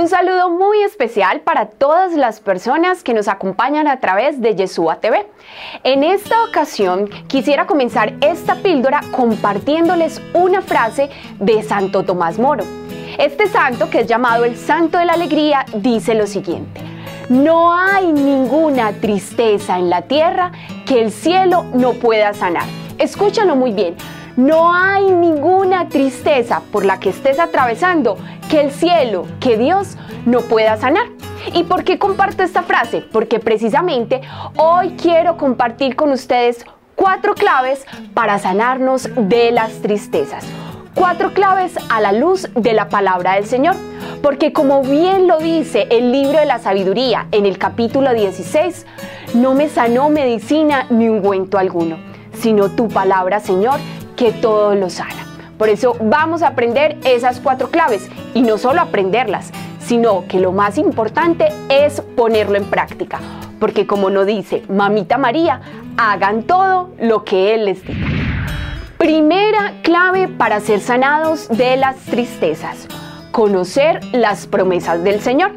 Un saludo muy especial para todas las personas que nos acompañan a través de Yeshua TV. En esta ocasión quisiera comenzar esta píldora compartiéndoles una frase de Santo Tomás Moro. Este santo, que es llamado el Santo de la Alegría, dice lo siguiente. No hay ninguna tristeza en la tierra que el cielo no pueda sanar. Escúchalo muy bien. No hay ninguna tristeza por la que estés atravesando que el cielo, que Dios no pueda sanar. ¿Y por qué comparto esta frase? Porque precisamente hoy quiero compartir con ustedes cuatro claves para sanarnos de las tristezas. Cuatro claves a la luz de la palabra del Señor. Porque como bien lo dice el libro de la sabiduría en el capítulo 16, no me sanó medicina ni ungüento alguno, sino tu palabra, Señor, que todo lo sana. Por eso vamos a aprender esas cuatro claves y no solo aprenderlas, sino que lo más importante es ponerlo en práctica. Porque como nos dice Mamita María, hagan todo lo que Él les diga. Primera clave para ser sanados de las tristezas, conocer las promesas del Señor.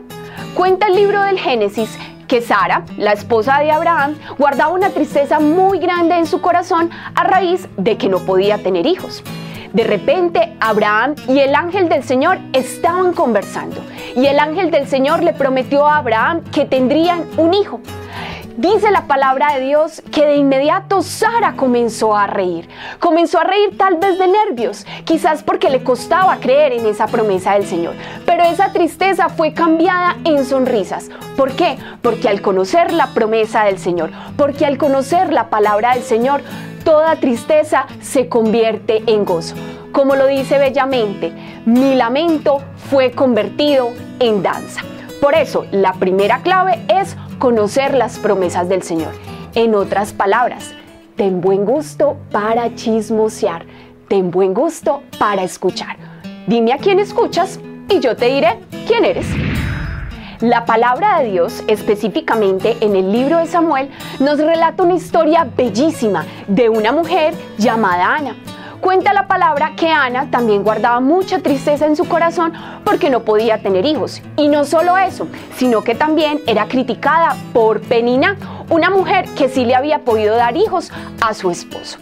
Cuenta el libro del Génesis que Sara, la esposa de Abraham, guardaba una tristeza muy grande en su corazón a raíz de que no podía tener hijos. De repente, Abraham y el ángel del Señor estaban conversando y el ángel del Señor le prometió a Abraham que tendrían un hijo. Dice la palabra de Dios que de inmediato Sara comenzó a reír. Comenzó a reír tal vez de nervios, quizás porque le costaba creer en esa promesa del Señor. Pero esa tristeza fue cambiada en sonrisas. ¿Por qué? Porque al conocer la promesa del Señor, porque al conocer la palabra del Señor, toda tristeza se convierte en gozo. Como lo dice bellamente, mi lamento fue convertido en danza. Por eso, la primera clave es conocer las promesas del Señor. En otras palabras, ten buen gusto para chismosear, ten buen gusto para escuchar. Dime a quién escuchas y yo te diré quién eres. La palabra de Dios, específicamente en el libro de Samuel, nos relata una historia bellísima de una mujer llamada Ana. Cuenta la palabra que Ana también guardaba mucha tristeza en su corazón porque no podía tener hijos. Y no solo eso, sino que también era criticada por Penina, una mujer que sí le había podido dar hijos a su esposo.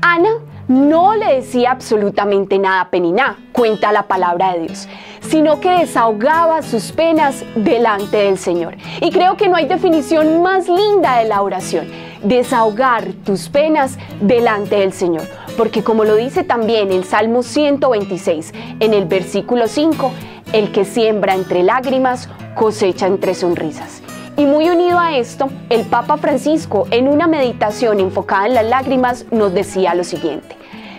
Ana no le decía absolutamente nada a Penina, cuenta la palabra de Dios, sino que desahogaba sus penas delante del Señor. Y creo que no hay definición más linda de la oración, desahogar tus penas delante del Señor porque como lo dice también el Salmo 126, en el versículo 5, el que siembra entre lágrimas cosecha entre sonrisas. Y muy unido a esto, el Papa Francisco, en una meditación enfocada en las lágrimas, nos decía lo siguiente.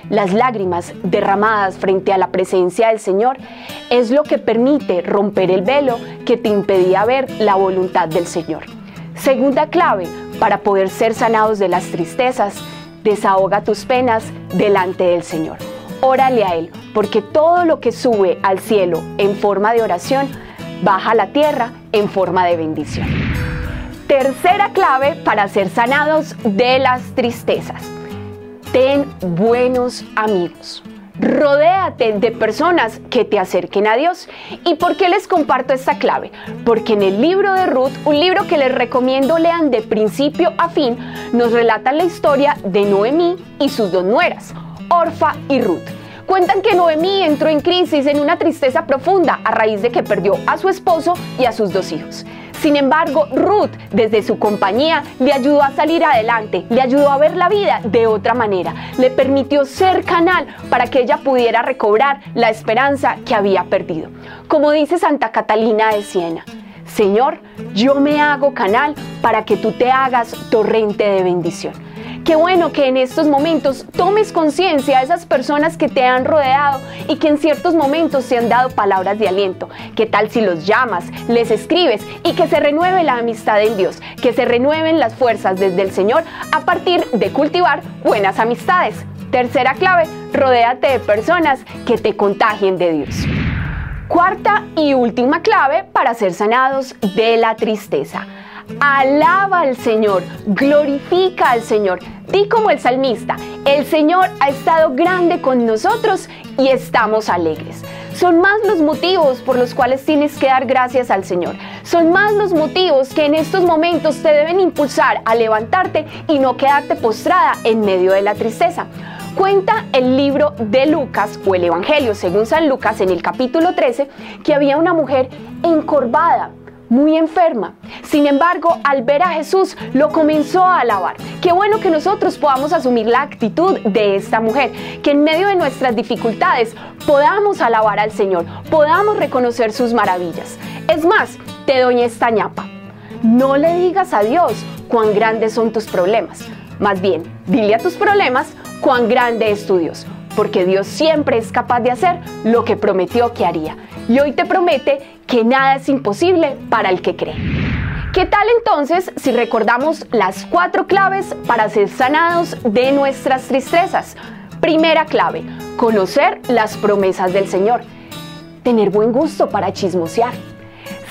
Las lágrimas derramadas frente a la presencia del Señor es lo que permite romper el velo que te impedía ver la voluntad del Señor. Segunda clave para poder ser sanados de las tristezas desahoga tus penas delante del Señor. Órale a Él, porque todo lo que sube al cielo en forma de oración, baja a la tierra en forma de bendición. Tercera clave para ser sanados de las tristezas. Ten buenos amigos. Rodéate de personas que te acerquen a Dios. ¿Y por qué les comparto esta clave? Porque en el libro de Ruth, un libro que les recomiendo lean de principio a fin, nos relata la historia de Noemí y sus dos nueras, Orfa y Ruth. Cuentan que Noemí entró en crisis, en una tristeza profunda, a raíz de que perdió a su esposo y a sus dos hijos. Sin embargo, Ruth, desde su compañía, le ayudó a salir adelante, le ayudó a ver la vida de otra manera, le permitió ser canal para que ella pudiera recobrar la esperanza que había perdido. Como dice Santa Catalina de Siena, Señor, yo me hago canal para que tú te hagas torrente de bendición. Qué bueno que en estos momentos tomes conciencia de esas personas que te han rodeado y que en ciertos momentos te han dado palabras de aliento. ¿Qué tal si los llamas, les escribes y que se renueve la amistad en Dios, que se renueven las fuerzas desde el Señor a partir de cultivar buenas amistades? Tercera clave, rodéate de personas que te contagien de Dios. Cuarta y última clave para ser sanados de la tristeza. Alaba al Señor, glorifica al Señor. Di como el salmista, el Señor ha estado grande con nosotros y estamos alegres. Son más los motivos por los cuales tienes que dar gracias al Señor. Son más los motivos que en estos momentos te deben impulsar a levantarte y no quedarte postrada en medio de la tristeza. Cuenta el libro de Lucas o el Evangelio según San Lucas en el capítulo 13 que había una mujer encorvada muy enferma. Sin embargo, al ver a Jesús, lo comenzó a alabar. Qué bueno que nosotros podamos asumir la actitud de esta mujer, que en medio de nuestras dificultades podamos alabar al Señor, podamos reconocer sus maravillas. Es más, te doy esta ñapa. No le digas a Dios cuán grandes son tus problemas. Más bien, dile a tus problemas cuán grande es tu Dios, porque Dios siempre es capaz de hacer lo que prometió que haría. Y hoy te promete que nada es imposible para el que cree. ¿Qué tal entonces si recordamos las cuatro claves para ser sanados de nuestras tristezas? Primera clave, conocer las promesas del Señor. Tener buen gusto para chismosear.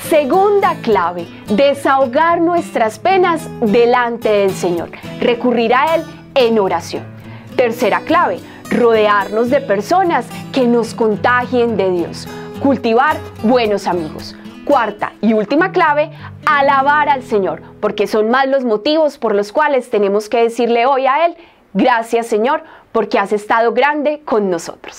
Segunda clave, desahogar nuestras penas delante del Señor. Recurrir a Él en oración. Tercera clave, rodearnos de personas que nos contagien de Dios cultivar buenos amigos. Cuarta y última clave, alabar al Señor, porque son más los motivos por los cuales tenemos que decirle hoy a Él, gracias Señor, porque has estado grande con nosotros.